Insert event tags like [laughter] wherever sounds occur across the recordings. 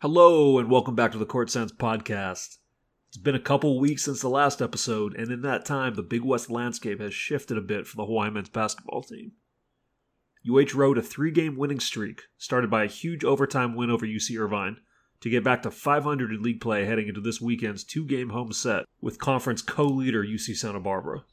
Hello, and welcome back to the Court Sense podcast. It's been a couple weeks since the last episode, and in that time, the Big West landscape has shifted a bit for the Hawaii men's basketball team. UH rode a three game winning streak, started by a huge overtime win over UC Irvine, to get back to 500 in league play heading into this weekend's two game home set with conference co leader UC Santa Barbara.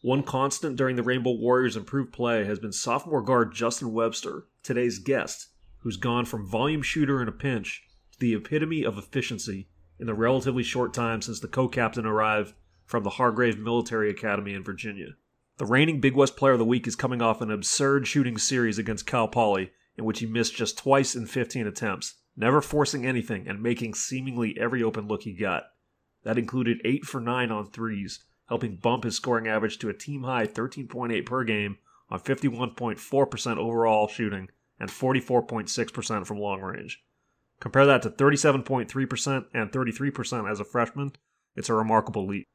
One constant during the Rainbow Warriors' improved play has been sophomore guard Justin Webster, today's guest, who's gone from volume shooter in a pinch to the epitome of efficiency in the relatively short time since the co captain arrived from the Hargrave Military Academy in Virginia. The reigning Big West Player of the Week is coming off an absurd shooting series against Cal Poly, in which he missed just twice in 15 attempts, never forcing anything and making seemingly every open look he got. That included 8 for 9 on threes, helping bump his scoring average to a team high 13.8 per game on 51.4% overall shooting and 44.6% from long range. Compare that to 37.3% and 33% as a freshman, it's a remarkable leap.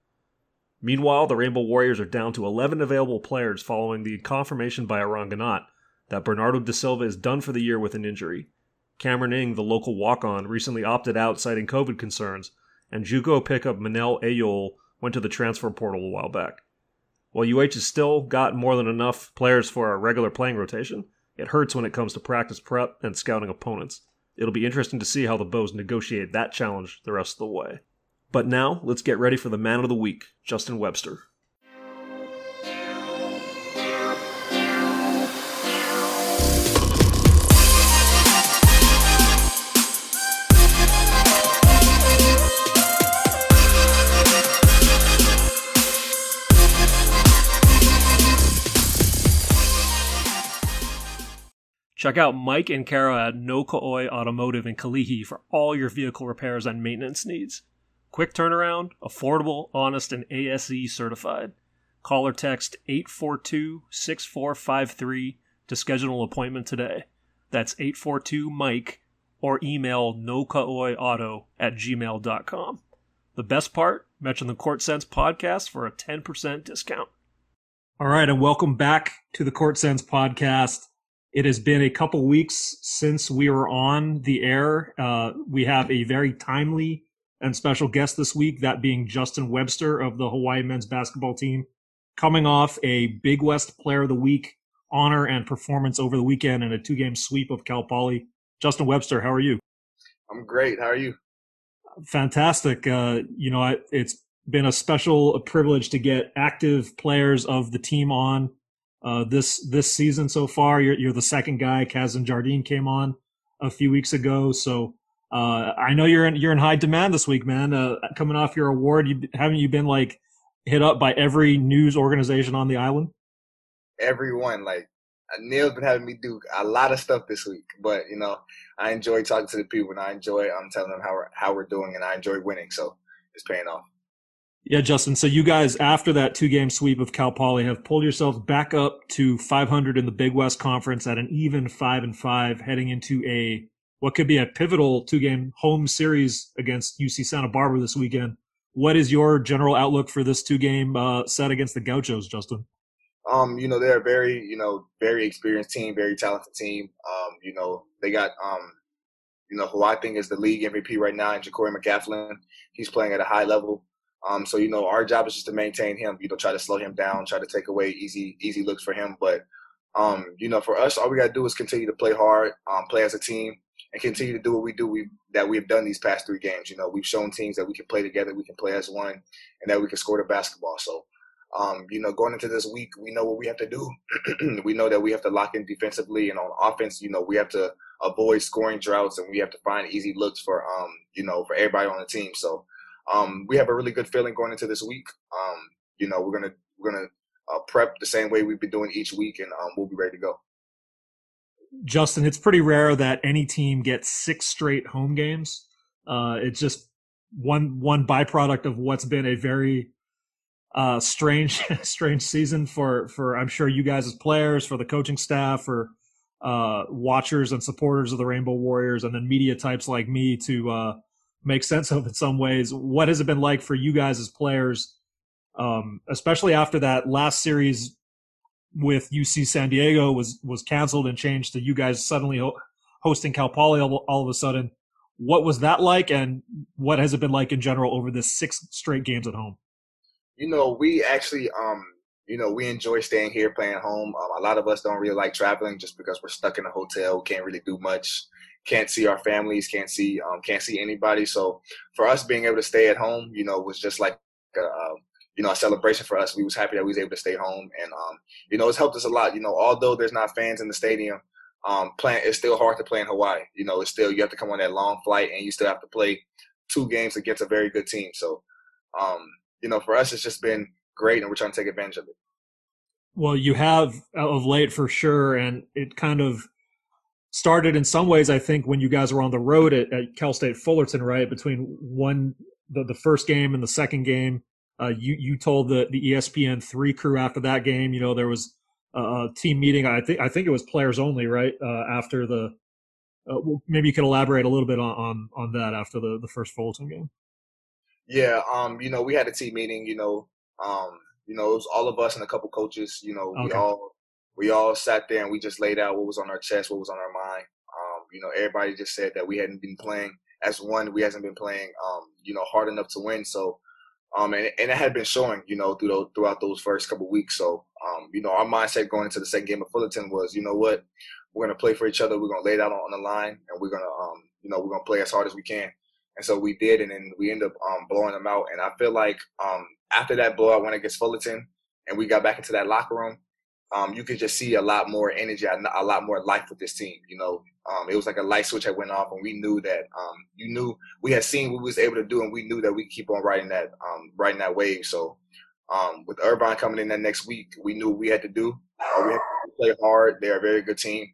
Meanwhile, the Rainbow Warriors are down to 11 available players following the confirmation by Eran Ganot that Bernardo da Silva is done for the year with an injury. Cameron Ing, the local walk-on, recently opted out citing COVID concerns, and JUCO pickup Manel Ayol went to the transfer portal a while back. While UH has still got more than enough players for a regular playing rotation, it hurts when it comes to practice prep and scouting opponents. It'll be interesting to see how the Bows negotiate that challenge the rest of the way. But now, let's get ready for the man of the week, Justin Webster. Check out Mike and Kara at No Ka'oi Automotive in Kalihi for all your vehicle repairs and maintenance needs. Quick turnaround, affordable, honest, and ASE certified. Call or text 842 6453 to schedule an appointment today. That's 842 Mike or email nokaoiauto at gmail.com. The best part, mention the Court Sense podcast for a 10% discount. All right, and welcome back to the Court Sense podcast. It has been a couple weeks since we were on the air. Uh, we have a very timely and special guest this week, that being Justin Webster of the Hawaii men's basketball team, coming off a Big West Player of the Week honor and performance over the weekend in a two game sweep of Cal Poly. Justin Webster, how are you? I'm great. How are you? Fantastic. Uh, you know, it's been a special privilege to get active players of the team on uh, this this season so far. You're, you're the second guy. Casdon Jardine came on a few weeks ago, so uh, I know you're in you're in high demand this week, man. Uh, coming off your award, you haven't you been like hit up by every news organization on the island? Everyone, like Neil's been having me do a lot of stuff this week, but you know I enjoy talking to the people and I enjoy I'm um, telling them how we're, how we're doing and I enjoy winning, so it's paying off. Yeah, Justin. So you guys, after that two-game sweep of Cal Poly, have pulled yourselves back up to 500 in the Big West Conference at an even five and five, heading into a what could be a pivotal two-game home series against UC Santa Barbara this weekend. What is your general outlook for this two-game uh, set against the Gauchos, Justin? Um, you know, they're a very, you know, very experienced team, very talented team. Um, you know, they got, um, you know, who I think is the league MVP right now, and JaQuori McLaughlin. He's playing at a high level. Um, so you know, our job is just to maintain him. You know, try to slow him down, try to take away easy easy looks for him. But um, you know, for us, all we gotta do is continue to play hard, um, play as a team, and continue to do what we do. We that we've done these past three games. You know, we've shown teams that we can play together, we can play as one, and that we can score the basketball. So. Um, you know, going into this week, we know what we have to do. [clears throat] we know that we have to lock in defensively, and on offense, you know, we have to avoid scoring droughts, and we have to find easy looks for, um, you know, for everybody on the team. So, um, we have a really good feeling going into this week. Um, you know, we're gonna we're gonna uh, prep the same way we've been doing each week, and um, we'll be ready to go. Justin, it's pretty rare that any team gets six straight home games. Uh, it's just one one byproduct of what's been a very uh, strange [laughs] strange season for for I'm sure you guys as players, for the coaching staff, for uh, watchers and supporters of the Rainbow Warriors, and then media types like me to uh, make sense of in some ways. What has it been like for you guys as players, um, especially after that last series with UC San Diego was was canceled and changed to you guys suddenly ho- hosting Cal Poly all, all, of a sudden? What was that like, and what has it been like in general over this six straight games at home? You know, we actually, um, you know, we enjoy staying here, playing home. Um, a lot of us don't really like traveling just because we're stuck in a hotel, can't really do much, can't see our families, can't see, um, can't see anybody. So for us, being able to stay at home, you know, was just like a, uh, you know, a celebration for us. We was happy that we was able to stay home, and um, you know, it's helped us a lot. You know, although there's not fans in the stadium, um, playing it's still hard to play in Hawaii. You know, it's still you have to come on that long flight, and you still have to play two games against a very good team. So, um, you know, for us, it's just been great, and we're trying to take advantage of it. Well, you have of late for sure, and it kind of started in some ways. I think when you guys were on the road at, at Cal State Fullerton, right between one the, the first game and the second game uh, you you told the the ESPN three crew after that game, you know, there was a team meeting. I think I think it was players only, right? Uh, after the uh, well, maybe you could elaborate a little bit on, on on that after the the first Fullerton game. Yeah, um, you know, we had a team meeting. You know, um, you know, it was all of us and a couple coaches. You know, we all we all sat there and we just laid out what was on our chest, what was on our mind. Um, you know, everybody just said that we hadn't been playing as one. We hasn't been playing, um, you know, hard enough to win. So um, and, and it had been showing, you know, through throughout those first couple weeks. So, um, you know, our mindset going into the second game of Fullerton was, you know what, we're going to play for each other. We're going to lay out on, the line, and we're going to, um, you know, we're going to play as hard as we can. And so we did, and then we ended up um, blowing them out. And I feel like after that blowout went against Fullerton, and we got back into that locker room, um, you could just see a lot more energy, a lot more life with this team. You know, um, it was like a light switch that went off, and we knew that um, you knew we had seen what we was able to do, and we knew that we could keep on riding that um, riding that wave. So um, with Irvine coming in that next week, we knew we had to do. Uh, we had to play hard. They're a very good team,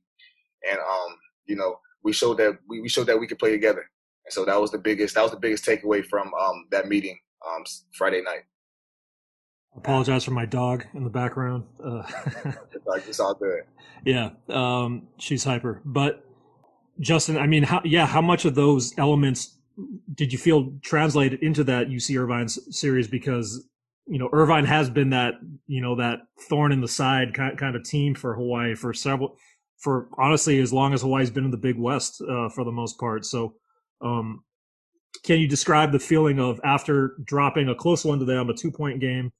and um, you know we showed that we, we showed that we could play together. And so that was the biggest that was the biggest takeaway from that meeting Friday night. Apologize for my dog in the background. Uh, [laughs] all. Yeah, um, she's hyper. But Justin, I mean, how, yeah, how much of those elements did you feel translated into that UC Irvine series? Because you know, Irvine has been that you know that thorn in the side kind kind of team for Hawaii for several, for honestly as long as Hawaii's been in the Big West uh, for the most part. So, um, can you describe the feeling of after dropping a close one to them, a two point game?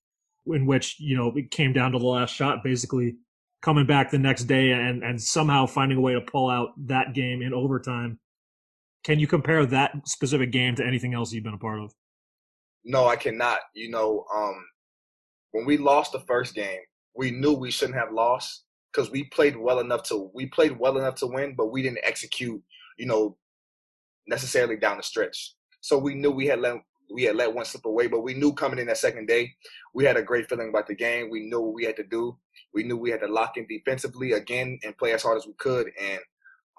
In which you know it came down to the last shot, basically coming back the next day and and somehow finding a way to pull out that game in overtime. Can you compare that specific game to anything else you've been a part of? No, I cannot. You know, um, when we lost the first game, we knew we shouldn't have lost because we played well enough to we played well enough to win, but we didn't execute. You know, necessarily down the stretch. So we knew we had let we had let one slip away, but we knew coming in that second day, we had a great feeling about the game. We knew what we had to do. We knew we had to lock in defensively again and play as hard as we could. And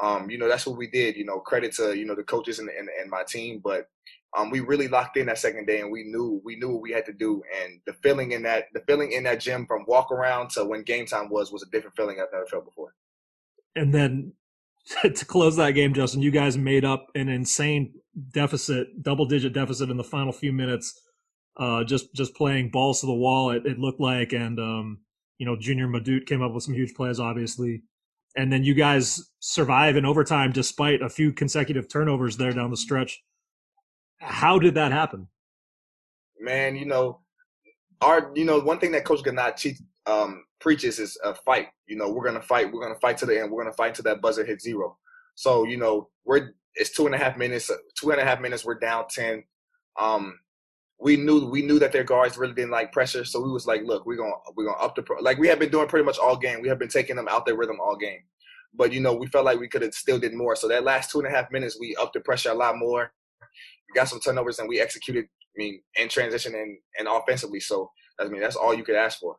um, you know, that's what we did. You know, credit to you know the coaches and and, and my team, but um, we really locked in that second day, and we knew we knew what we had to do. And the feeling in that the feeling in that gym from walk around to when game time was was a different feeling I've never felt before. And then [laughs] to close that game, Justin, you guys made up an insane deficit, double digit deficit in the final few minutes. Uh, just just playing balls to the wall. It, it looked like, and um, you know, Junior Madut came up with some huge plays, obviously. And then you guys survive in overtime despite a few consecutive turnovers there down the stretch. How did that happen? Man, you know, our you know one thing that Coach Ganot um, preaches is a fight. You know, we're gonna fight. We're gonna fight to the end. We're gonna fight to that buzzer hit zero. So you know, we're it's two and a half minutes. Two and a half minutes. We're down ten. Um, we knew we knew that their guards really didn't like pressure, so we was like, look, we're gonna we're gonna up the like we have been doing pretty much all game. We have been taking them out their rhythm all game, but you know we felt like we could have still did more. So that last two and a half minutes, we upped the pressure a lot more. We got some turnovers and we executed. I mean, in transition and and offensively. So I mean, that's all you could ask for.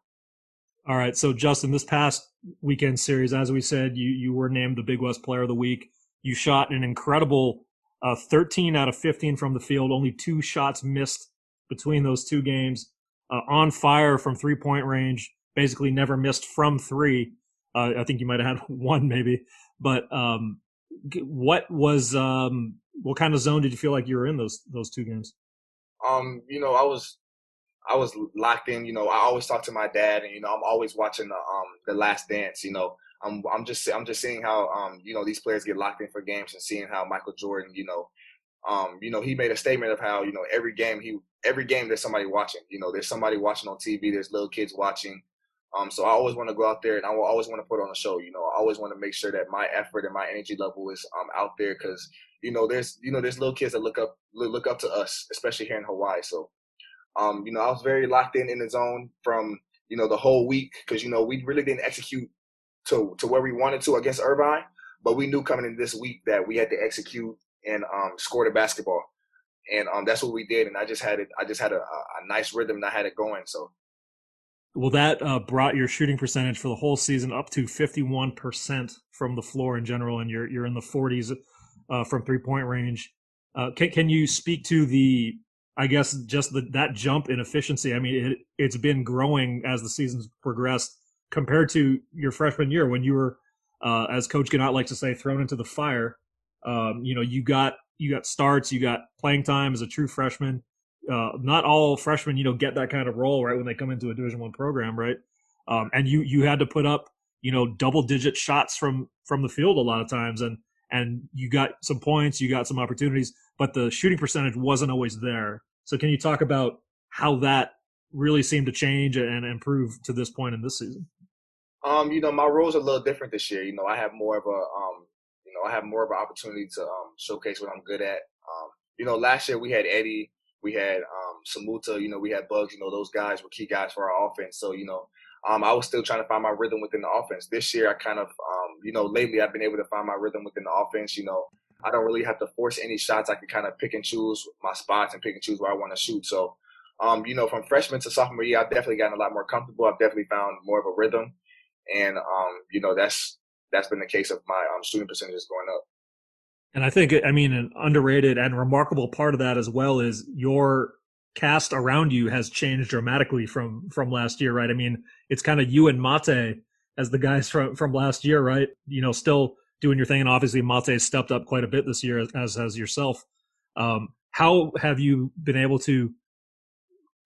All right, so Justin, this past weekend series, as we said, you you were named the Big West Player of the Week. You shot an incredible uh, 13 out of 15 from the field, only two shots missed between those two games. Uh, on fire from three point range, basically never missed from three. Uh, I think you might have had [laughs] one maybe, but um, what was um, what kind of zone did you feel like you were in those those two games? Um, you know, I was I was locked in. You know, I always talk to my dad, and you know, I'm always watching the um the Last Dance. You know, I'm I'm just I'm just seeing how um you know these players get locked in for games and seeing how Michael Jordan you know um, you know, he made a statement of how you know every game he every game there's somebody watching. You know, there's somebody watching on TV. There's little kids watching. Um, so I always want to go out there and I will always want to put on a show. You know, I always want to make sure that my effort and my energy level is um out there because you know there's you know there's little kids that look up look up to us, especially here in Hawaii. So, um, you know, I was very locked in in the zone from you know the whole week because you know we really didn't execute to to where we wanted to against Irvine, but we knew coming in this week that we had to execute and um, score the basketball, and um, that's what we did. And I just had it. I just had a, a nice rhythm and I had it going. So. Well, that uh, brought your shooting percentage for the whole season up to 51% from the floor in general, and you're you're in the 40s uh, from three point range. Uh, can can you speak to the I guess just the, that jump in efficiency? I mean, it, it's been growing as the season's progressed compared to your freshman year when you were, uh, as Coach Ganot likes to say, thrown into the fire. Um, you know, you got you got starts, you got playing time as a true freshman. Uh, not all freshmen, you know, get that kind of role right when they come into a Division One program, right? Um, and you you had to put up, you know, double digit shots from from the field a lot of times, and and you got some points, you got some opportunities, but the shooting percentage wasn't always there. So can you talk about how that really seemed to change and improve to this point in this season? Um, you know, my role's a little different this year. You know, I have more of a um, you know, I have more of an opportunity to um showcase what I'm good at. Um, you know, last year we had Eddie, we had um Samuta, you know, we had Bugs, you know, those guys were key guys for our offense. So, you know, um, I was still trying to find my rhythm within the offense. This year, I kind of, um, you know, lately I've been able to find my rhythm within the offense. You know, I don't really have to force any shots. I can kind of pick and choose my spots and pick and choose where I want to shoot. So, um, you know, from freshman to sophomore year, I've definitely gotten a lot more comfortable. I've definitely found more of a rhythm, and um, you know, that's that's been the case of my um, shooting percentages going up. And I think, I mean, an underrated and remarkable part of that as well is your cast around you has changed dramatically from from last year, right? I mean, it's kind of you and Mate as the guys from from last year, right? You know, still doing your thing, and obviously Mate stepped up quite a bit this year, as has yourself. Um, how have you been able to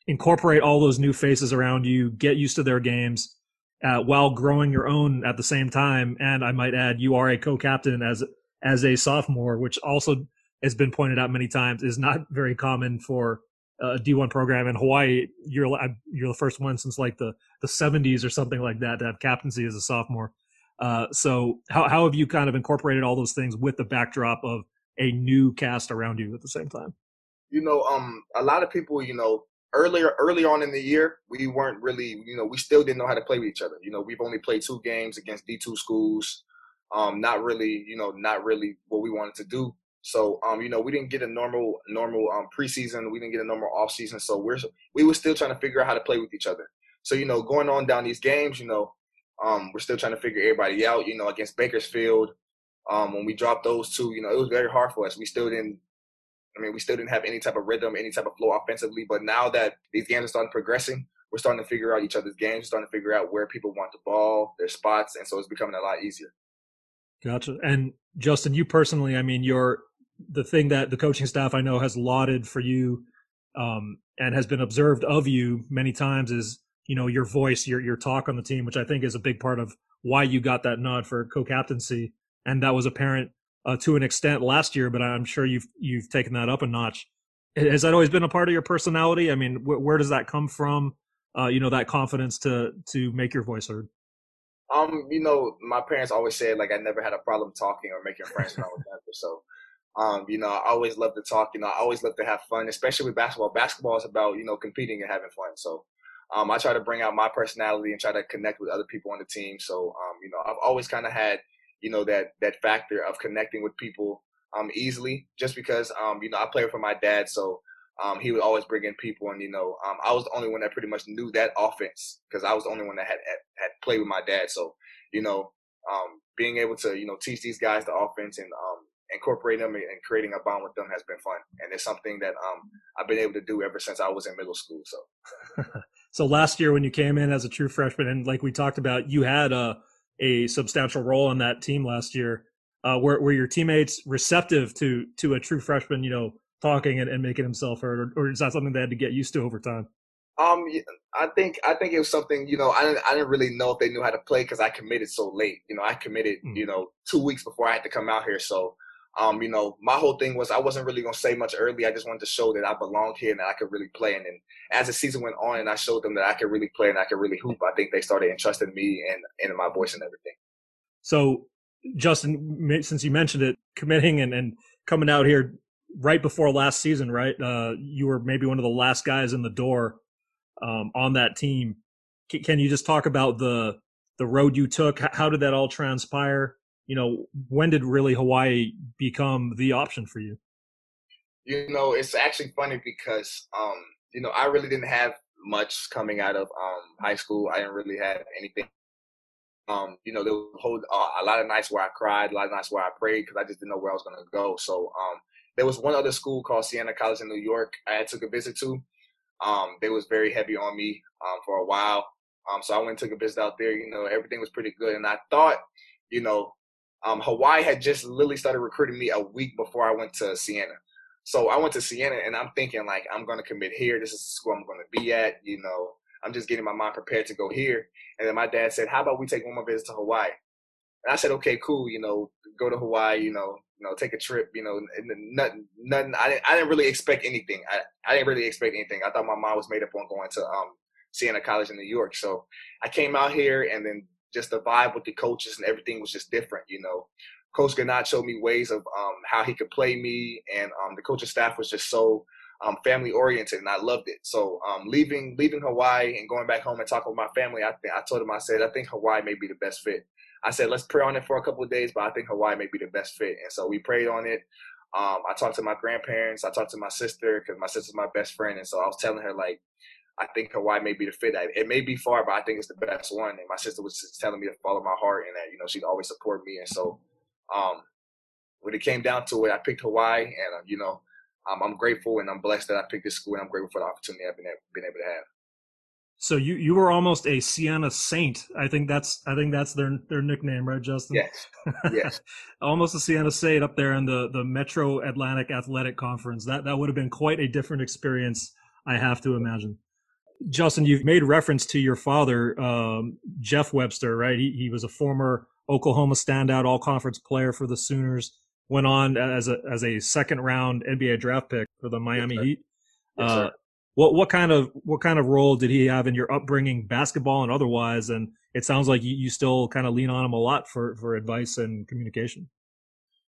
incorporate all those new faces around you, get used to their games, uh, while growing your own at the same time? And I might add, you are a co-captain as as a sophomore, which also has been pointed out many times is not very common for a D1 program in Hawaii. You're you're the first one since like the the 70s or something like that to have captaincy as a sophomore. Uh, so how how have you kind of incorporated all those things with the backdrop of a new cast around you at the same time? You know, um, a lot of people, you know, earlier early on in the year, we weren't really, you know, we still didn't know how to play with each other. You know, we've only played two games against D2 schools. Um, not really, you know, not really what we wanted to do. So, um, you know, we didn't get a normal, normal um, preseason. We didn't get a normal off season. So we're we were still trying to figure out how to play with each other. So, you know, going on down these games, you know, um, we're still trying to figure everybody out. You know, against Bakersfield, um, when we dropped those two, you know, it was very hard for us. We still didn't. I mean, we still didn't have any type of rhythm, any type of flow offensively. But now that these games are starting progressing, we're starting to figure out each other's games, starting to figure out where people want the ball, their spots, and so it's becoming a lot easier. Gotcha. And Justin, you personally, I mean, you're the thing that the coaching staff I know has lauded for you um, and has been observed of you many times is you know your voice, your your talk on the team, which I think is a big part of why you got that nod for co-captaincy, and that was apparent uh, to an extent last year. But I'm sure you've you've taken that up a notch. Has that always been a part of your personality? I mean, wh- where does that come from? Uh, you know, that confidence to to make your voice heard. Um, you know, my parents always said like I never had a problem talking or making friends when I younger. So um, you know, I always love to talk. You know, I always love to have fun, especially with basketball. Basketball is about you know competing and having fun. So um, I try to bring out my personality and try to connect with other people on the team. So um, you know, I've always kind of had you know that that factor of connecting with people um, easily, just because um, you know I played for my dad, so um, he would always bring in people, and you know um, I was the only one that pretty much knew that offense because I was the only one that had, had, had played with my dad. So you know, um, being able to you know teach these guys the offense and um, incorporating them and creating a bond with them has been fun, and it's something that um, I've been able to do ever since I was in middle school. So, [laughs] so last year when you came in as a true freshman, and like we talked about, you had a a substantial role on that team last year. Uh, were were your teammates receptive to to a true freshman, you know, talking and, and making himself heard, or, or is that something they had to get used to over time? Um, I think I think it was something you know I didn't I didn't really know if they knew how to play because I committed so late. You know, I committed mm. you know two weeks before I had to come out here, so um, you know, my whole thing was I wasn't really gonna say much early. I just wanted to show that I belonged here and that I could really play. And then as the season went on, and I showed them that I could really play and I could really hoop, I think they started entrusting me and and my voice and everything. So, Justin, since you mentioned it, committing and, and coming out here right before last season, right? Uh, you were maybe one of the last guys in the door um, on that team. C- can you just talk about the the road you took? How did that all transpire? You know, when did really Hawaii become the option for you? You know, it's actually funny because um, you know I really didn't have much coming out of um, high school. I didn't really have anything. Um, you know, there was a, whole, uh, a lot of nights where I cried, a lot of nights where I prayed because I just didn't know where I was going to go. So um, there was one other school called Siena College in New York I took a visit to. Um, they was very heavy on me um, for a while. Um, so I went and took a visit out there. You know, everything was pretty good. And I thought, you know, um, Hawaii had just literally started recruiting me a week before I went to Siena. So I went to Siena and I'm thinking like, I'm going to commit here. This is the school I'm going to be at. You know, I'm just getting my mind prepared to go here. And then my dad said, how about we take one more visit to Hawaii? And I said, okay, cool. You know, go to Hawaii, you know, you know, take a trip, you know, nothing, nothing. I didn't, I didn't really expect anything. I, I didn't really expect anything. I thought my mind was made up on going to um, Siena College in New York. So I came out here, and then just the vibe with the coaches and everything was just different. You know, Coach Ganot showed me ways of um, how he could play me, and um, the coaching staff was just so um, family oriented, and I loved it. So um, leaving leaving Hawaii and going back home and talking with my family, I think I told him I said I think Hawaii may be the best fit. I said, let's pray on it for a couple of days, but I think Hawaii may be the best fit. And so we prayed on it. Um, I talked to my grandparents. I talked to my sister because my sister's my best friend. And so I was telling her, like, I think Hawaii may be the fit. It may be far, but I think it's the best one. And my sister was just telling me to follow my heart and that, you know, she'd always support me. And so um, when it came down to it, I picked Hawaii. And, uh, you know, um, I'm grateful and I'm blessed that I picked this school. And I'm grateful for the opportunity I've been, been able to have. So you you were almost a Siena Saint. I think that's I think that's their their nickname, right, Justin? Yes. Yes. [laughs] almost a Siena Saint up there in the the Metro Atlantic Athletic Conference. That that would have been quite a different experience, I have to imagine. Justin, you've made reference to your father, um, Jeff Webster, right? He he was a former Oklahoma standout All Conference player for the Sooners. Went on as a as a second round NBA draft pick for the Miami yes, Heat. Yes, uh, what what kind of what kind of role did he have in your upbringing, basketball and otherwise? And it sounds like you, you still kind of lean on him a lot for for advice and communication.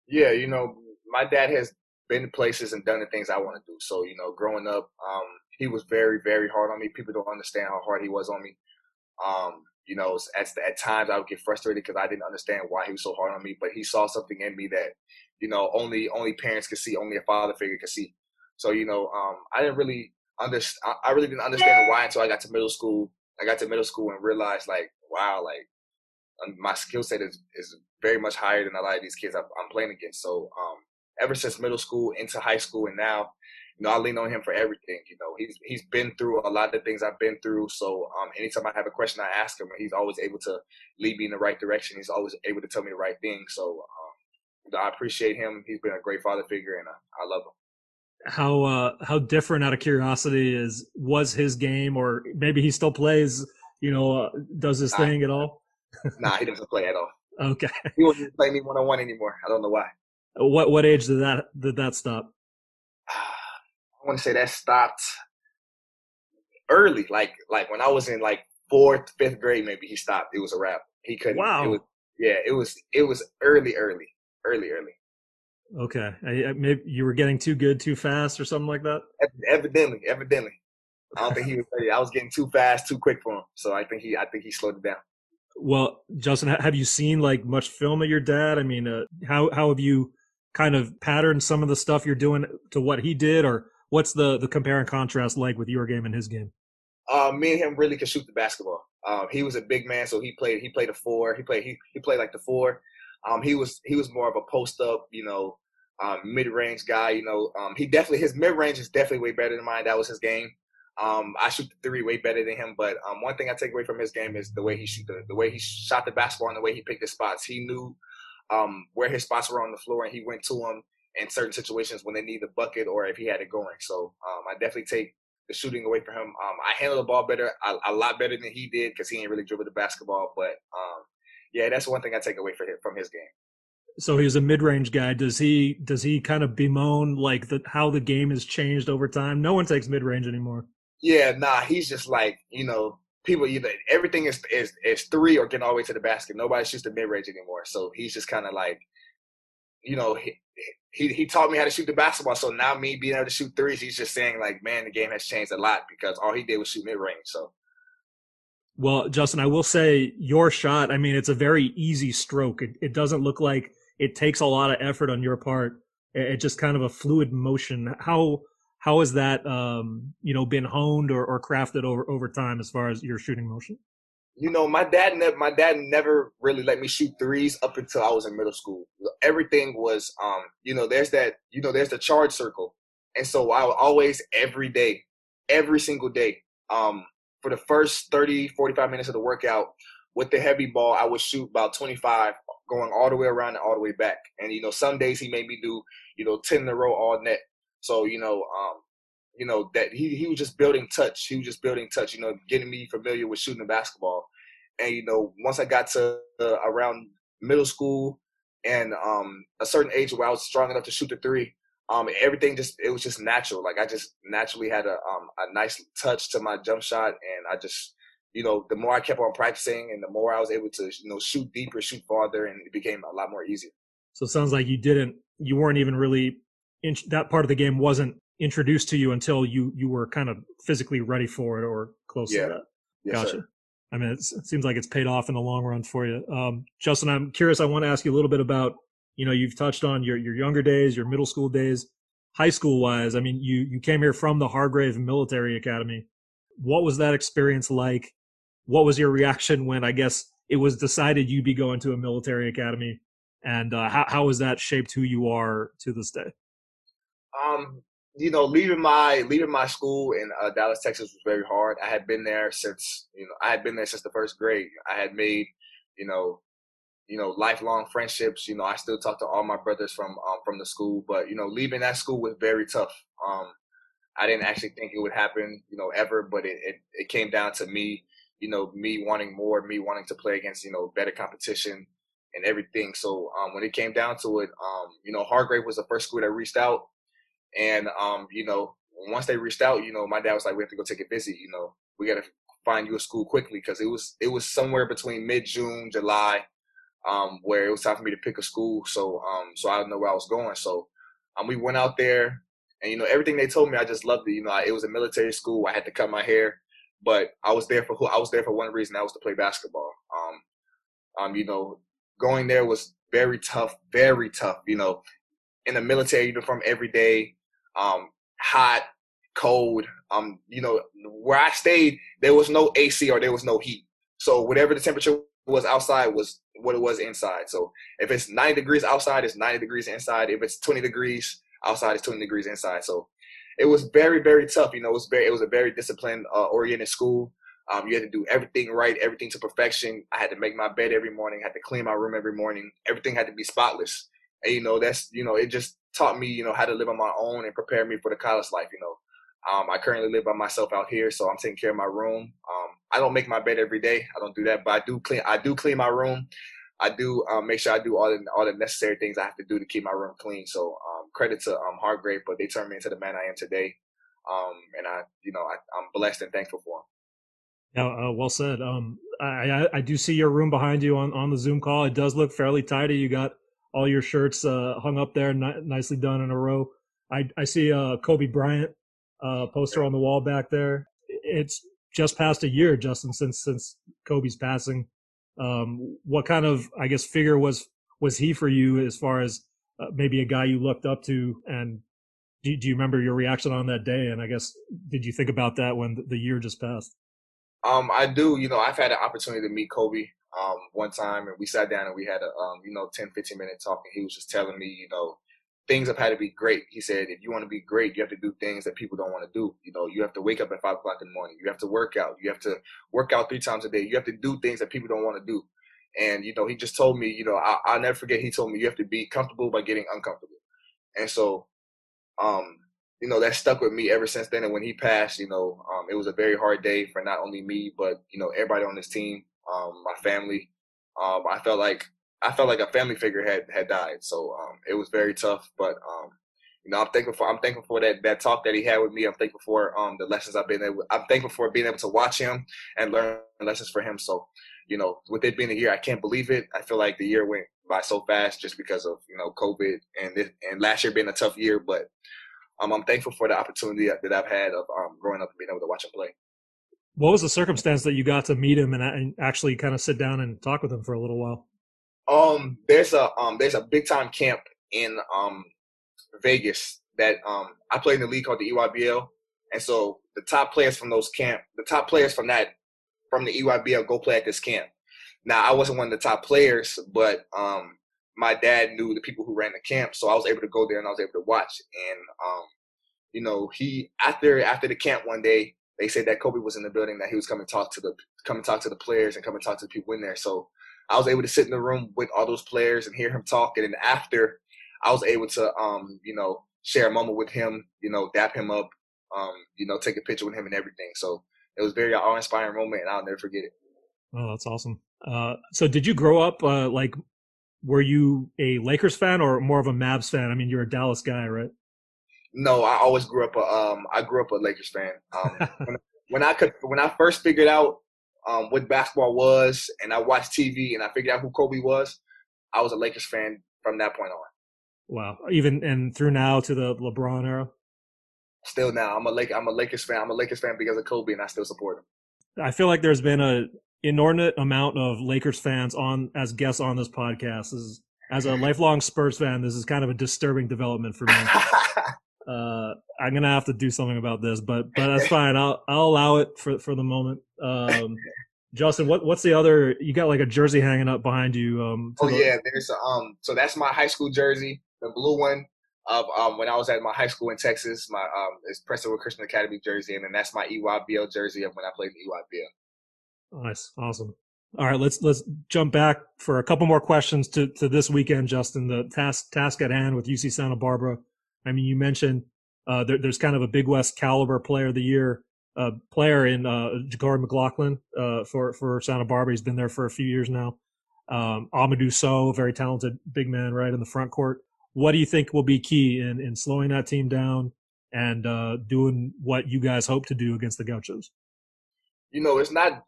Yeah, you know, my dad has been to places and done the things I want to do. So you know, growing up, um, he was very very hard on me. People don't understand how hard he was on me. Um, you know, at at times I would get frustrated because I didn't understand why he was so hard on me. But he saw something in me that, you know, only only parents could see, only a father figure could see. So you know, um, I didn't really understand. I really didn't understand why until I got to middle school. I got to middle school and realized, like, wow, like um, my skill set is is very much higher than a lot of these kids I'm, I'm playing against. So, um, ever since middle school into high school and now, you know, I lean on him for everything. You know, he's he's been through a lot of things I've been through. So, um, anytime I have a question, I ask him, and he's always able to lead me in the right direction. He's always able to tell me the right thing. So, um, I appreciate him. He's been a great father figure, and I, I love him how uh, how different out of curiosity is was his game, or maybe he still plays, you know, uh, does his nah, thing at all? nah, he doesn't play at all. [laughs] Okay, he won't play me one on one anymore. I don't know why. What what age did that did that stop? I want to say that stopped early, like like when I was in like fourth, fifth grade. Maybe he stopped. It was a wrap. He couldn't. Wow. It was, yeah, it was it was early, early, early, early. Okay, I, I, maybe you were getting too good too fast or something like that. Evidently, evidently, I don't think he was ready. I was getting too fast, too quick for him. So I think he, I think he slowed it down. Well, Justin, have you seen like much film of your dad? I mean, uh, how how have you kind of patterned some of the stuff you're doing to what he did, or what's the the compare and contrast like with your game and his game? Uh, me and him really could shoot the basketball. Um, he was a big man, so he played. He played a four. He played. He, he played like the four. Um, he was he was more of a post up, you know, um, mid range guy. You know, um, he definitely his mid range is definitely way better than mine. That was his game. Um, I shoot the three way better than him, but um, one thing I take away from his game is the way he shoot the, the way he shot the basketball and the way he picked his spots. He knew where his spots were on the floor, and he went to them in certain situations when they need the bucket or if he had it going. So um, I definitely take the shooting away from him. Um, I handle the ball better, a, a lot better than he did because he ain't really dribble the basketball. But um, yeah, that's one thing I take away from his game So he's a mid-range guy. Does he does he kind of bemoan like the how the game has changed over time? No one takes mid-range anymore. Yeah, nah, he's just like you know people. Know everything is is is three or getting all the way to the basket. Nobody shoots the mid-range anymore. So he's just kind of like, you know, he, he he taught me how to shoot the basketball. So now me being able to shoot threes, he's just saying like, man, the game has changed a lot because all he did was shoot mid-range. So well, Justin, I will say your shot, I mean, it's a very easy stroke. It, it doesn't look like it takes a lot of effort on your part. It's just kind of a fluid motion. How how has that um, you know been honed or, or crafted over over time as far as your shooting motion? You know, my dad never my dad never really let me shoot threes up until I was in middle school. Everything was um, you know, there's that, you know, there's the charge circle. And so I would always every day, every single day, um, for the first 30, 45 minutes of the workout with the heavy ball, I would shoot about 25 going all the way around and all the way back. And, you know, some days he made me do, you know, 10 in a row all net. So, you know, um, you know, that he, he was just building touch. He was just building touch, you know, getting me familiar with shooting the basketball. And, you know, once I got to uh, around middle school and um, a certain age where I was strong enough to shoot the three, um, everything just it was just natural. Like I just naturally had a um, a nice touch to my jump shot, and I just you know the more I kept on practicing, and the more I was able to you know shoot deeper, shoot farther, and it became a lot more easier. So it sounds like you didn't, you weren't even really in, that part of the game wasn't introduced to you until you you were kind of physically ready for it or close yeah. to that. Yes, gotcha. Sir. I mean, it seems like it's paid off in the long run for you. Um, Justin, I'm curious. I want to ask you a little bit about you know, you've touched on your, your younger days, your middle school days, high school wise. I mean, you, you came here from the Hargrave Military Academy. What was that experience like? What was your reaction when I guess it was decided you'd be going to a military academy? And uh, how, how has that shaped who you are to this day? Um, you know, leaving my leaving my school in uh, Dallas, Texas was very hard. I had been there since you know I had been there since the first grade. I had made you know you know, lifelong friendships. You know, I still talk to all my brothers from um, from the school, but you know, leaving that school was very tough. Um, I didn't actually think it would happen, you know, ever, but it, it, it came down to me, you know, me wanting more, me wanting to play against, you know, better competition and everything. So um, when it came down to it, um, you know, Hargrave was the first school that reached out, and um, you know, once they reached out, you know, my dad was like, "We have to go take a visit. You know, we got to find you a school quickly because it was it was somewhere between mid June, July, um, where it was time for me to pick a school. So um, so I didn't know where I was going. So um, we went out there, and you know everything they told me, I just loved it. You know, I, it was a military school. I had to cut my hair, but I was there for who I was there for one reason. That was to play basketball. Um, um, you know, going there was very tough, very tough. You know, in a military uniform every day, um, hot, cold. Um, you know, where I stayed, there was no AC or there was no heat. So whatever the temperature was outside was what it was inside. So if it's 90 degrees outside, it's 90 degrees inside. If it's 20 degrees outside, it's 20 degrees inside. So it was very, very tough. You know, it was very, it was a very disciplined uh, oriented school. Um, you had to do everything right, everything to perfection. I had to make my bed every morning, had to clean my room every morning. Everything had to be spotless. And you know, that's you know, it just taught me, you know, how to live on my own and prepare me for the college life. You know, um, I currently live by myself out here, so I'm taking care of my room. Um, I don't make my bed every day. I don't do that, but I do clean. I do clean my room. I do um, make sure I do all the all the necessary things I have to do to keep my room clean. So um, credit to um, Hargrave, but they turned me into the man I am today, um, and I, you know, I, am blessed and thankful for them. Yeah, uh, well said. Um, I, I do see your room behind you on on the Zoom call. It does look fairly tidy. You got all your shirts uh, hung up there, ni- nicely done in a row. I I see uh, Kobe Bryant uh, poster on the wall back there. It's just past a year, Justin, since since Kobe's passing. Um, what kind of, I guess, figure was was he for you as far as uh, maybe a guy you looked up to? And do, do, you remember your reaction on that day? And I guess did you think about that when the year just passed? Um, I do. You know, I've had an opportunity to meet Kobe um, one time, and we sat down and we had a um, you know 10, 15 minute talk, and he was just telling me, you know, things have had to be great. He said, if you want to be great, you have to do things that people don't want to do. You know, you have to wake up at five o'clock in the morning. You have to work out. You have to work out three times a day. You have to do things that people don't want to do. And, you know, he just told me, you know, I, will never forget, he told me you have to be comfortable by getting uncomfortable. And so, um, you know, that stuck with me ever since then. And when he passed, you know, um, it was a very hard day for not only me, but, you know, everybody on this team, um, my family. Um, I felt like I felt like a family figure had had died. So um, it was very tough. But um, you know, I'm thankful for I'm thankful for that that talk that he had with me. I'm thankful for um the lessons I've been able. I'm thankful for being able to watch him and learn lessons for him. So you know, with it being a year, I can't believe it. I feel like the year went by so fast just because of you know COVID and this, and last year being a tough year. But um, I'm thankful for the opportunity that I've had of um, growing up and being able to watch him play. What was the circumstance that you got to meet him and, and actually kind of sit down and talk with him for a little while? Um, there's a um, there's a big time camp in um Vegas that um I played in the league called the EYBL, and so the top players from those camp, the top players from that from the EYBL go play at this camp. Now I wasn't one of the top players, but um my dad knew the people who ran the camp, so I was able to go there and I was able to watch. And um, you know, he after after the camp one day, they said that Kobe was in the building, that he was coming talk to the come and talk to the players and come and talk to the people in there. So I was able to sit in the room with all those players and hear him talk. And then after, I was able to um, you know, share a moment with him, you know, dap him up, um, you know, take a picture with him and everything. So it was very awe inspiring moment, and I'll never forget it. Oh, that's awesome. Uh, so did you grow up uh, like were you a Lakers fan or more of a Mavs fan? I mean, you're a Dallas guy, right? No, I always grew up a um, I grew up a Lakers fan. Um, [laughs] when, when, I could, when I first figured out um, what basketball was, and I watched TV, and I figured out who Kobe was, I was a Lakers fan from that point on. Wow, even and through now to the LeBron era. Still now, I'm a Lake, I'm a Lakers fan. I'm a Lakers fan because of Kobe, and I still support him. I feel like there's been a inordinate amount of Lakers fans on as guests on this podcast. This is, as a [laughs] lifelong Spurs fan, this is kind of a disturbing development for me. [laughs] uh, I'm gonna have to do something about this, but [laughs] but that's fine. I'll I'll allow it for for the moment. Um, Justin, what what's the other? You got like a jersey hanging up behind you. Um, oh the, yeah, there's a, um. So that's my high school jersey, the blue one of um when I was at my high school in Texas. My um is Prestonwood Christian Academy jersey, and then that's my EYBL jersey of when I played in EYBL. Nice, awesome. All right, let's let's jump back for a couple more questions to to this weekend, Justin. The task task at hand with UC Santa Barbara. I mean, you mentioned uh, there, there's kind of a Big West caliber player of the year uh, player in uh, McLaughlin uh, for for Santa Barbara. He's been there for a few years now. Um, Amadou Sow, very talented big man, right in the front court. What do you think will be key in in slowing that team down and uh, doing what you guys hope to do against the Gauchos? You know, it's not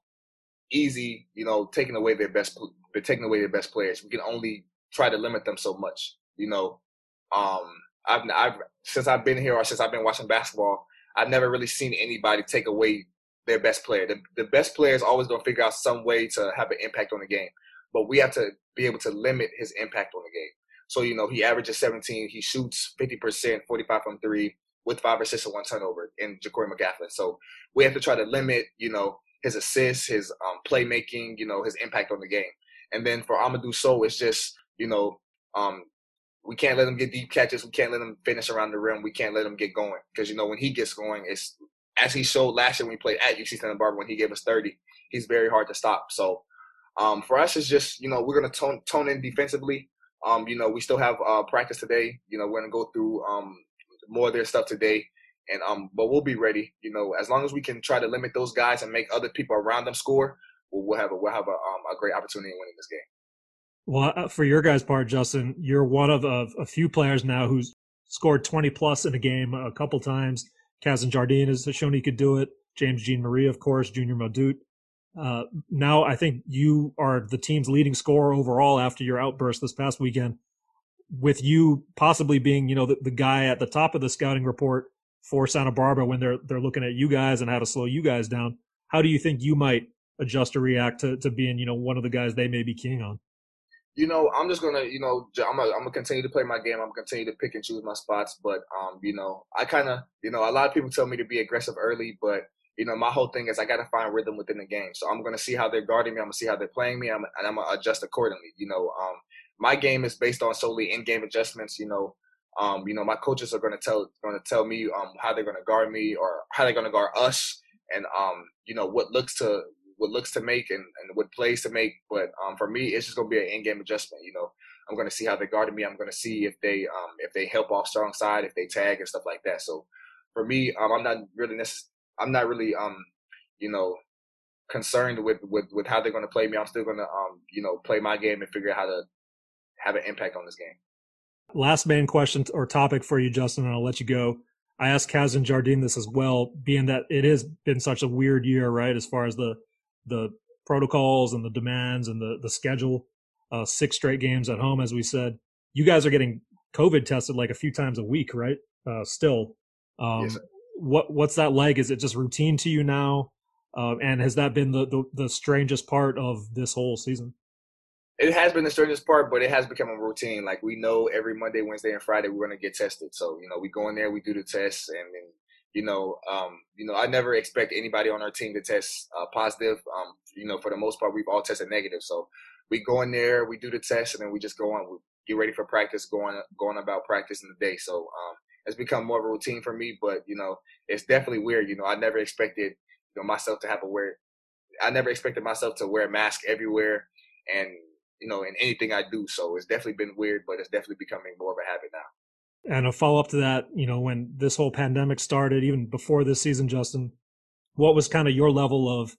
easy, you know, taking away their best, taking away their best players. We can only try to limit them so much. You know, um, I've, I've since I've been here or since I've been watching basketball, I've never really seen anybody take away their best player. The, the best player is always going to figure out some way to have an impact on the game, but we have to be able to limit his impact on the game. So you know, he averages 17. He shoots 50%, 45 from three, with five assists and one turnover in JaQuori McLaughlin. So we have to try to limit, you know, his assists, his um, playmaking, you know, his impact on the game. And then for Amadou Sow, it's just, you know, um, we can't let him get deep catches. We can't let him finish around the rim. We can't let him get going because you know when he gets going, it's as he showed last year when he played at UC Santa Barbara when he gave us 30. He's very hard to stop. So um, for us, it's just you know we're gonna tone tone in defensively. Um, you know we still have uh, practice today. You know we're gonna go through um, more of their stuff today. And um, but we'll be ready. You know, as long as we can try to limit those guys and make other people around them score, we'll, we'll have a we'll have a um a great opportunity in winning this game. Well, uh, for your guys' part, Justin, you're one of a, few players now who's scored 20 plus in a game a couple times. Casdon Jardine has shown he could do it. James Jean Marie, of course, Junior Madut. Uh, now I think you are the team's leading scorer overall after your outburst this past weekend. With you possibly being, you know, the, the guy at the top of the scouting report for Santa Barbara when they're they're looking at you guys and how to slow you guys down. How do you think you might adjust or react to, to being you know one of the guys they may be keying on? You know, I'm just gonna you know I'm gonna, I'm gonna continue to play my game. I'm gonna continue to pick and choose my spots. But um, you know, I kind of you know a lot of people tell me to be aggressive early, but you know, my whole thing is I got to find rhythm within the game. So I'm to see how they're guarding me. I'm to see how they're playing me, I'm, and I'm to adjust accordingly. You know, um, my game is based on solely in-game adjustments. You know, um, you know, my coaches are to tell to tell me um, how they're to guard me or how they're to guard us, and um, you know what looks to what looks to make and, and what plays to make. But um, for me, it's just going to be an in-game adjustment. You know, I'm going to see how they guarded me. I'm going to see if they um, if they help off strong side, if they tag and stuff like that. So for me, um, I'm not really necess- I'm not really um, you know concerned with with with how they're going to play me. I'm still going to um, you know play my game and figure out how to have an impact on this game. Last main question or topic for you, Justin, and I'll let you go. I asked Casdon Jardine this as well, being that it has been such a weird year, right? As far as the the protocols and the demands and the the schedule, uh, six straight games at home, as we said. You guys are getting COVID tested like a few times a week, right? Uh, still, um, yes, what what's that like? Is it just routine to you now? Uh, and has that been the, the the strangest part of this whole season? it has been the strangest part, but it has become a routine. Like we know every Monday, Wednesday, and Friday we're gonna get tested. So you know, we go in there, we do the tests, and then you know, um, you know, I never expect anybody on our team to test uh, positive. Um, you know, for the most part, we've all tested negative. So we go in there, we do the test, and then we just go on. We get ready for practice, going going about practice in the day. So um, it's become more of a routine for me. But you know, it's definitely weird. You know, I never expected you know myself to have a wear. I never expected myself to wear a mask everywhere and you know, in anything I do. So it's definitely been weird, but it's definitely becoming more of a habit now. And a follow up to that, you know, when this whole pandemic started, even before this season, Justin, what was kind of your level of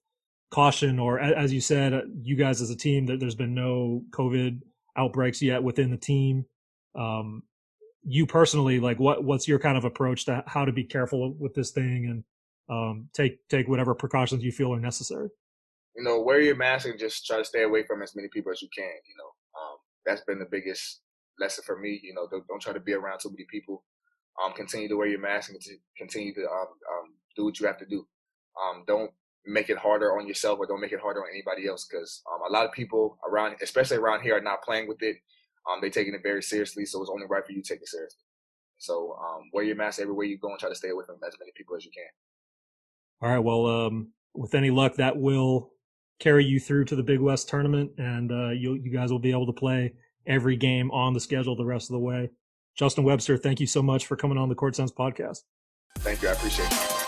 caution, or as you said, uh, you guys as a team, that there's been no COVID outbreaks yet within the team. Um, you personally, like, what what's your kind of approach to how to be careful with this thing and um, take take whatever precautions you feel are necessary? you know, wear your mask and just try to stay away from as many people as you can. You know, um, that's been the biggest lesson for me. You know, don't, don't, try to be around too many people. Um, continue to wear your mask and continue to um, um, do what you have to do. Um, don't make it harder on yourself or don't make it harder on anybody else because um, a lot of people around, especially around here, are not playing with it. Um, they're taking it very seriously, so it's only right for you to take it seriously. So um, wear your mask everywhere you go and try to stay away from as many people as you can. All right. Well, um, with any luck, that will carry you through to the Big West tournament, and uh, you you guys will be able to play every game on the schedule the rest of the way. Justin Webster, thank you so much for coming on the Court Sense podcast. Thank you. I appreciate it.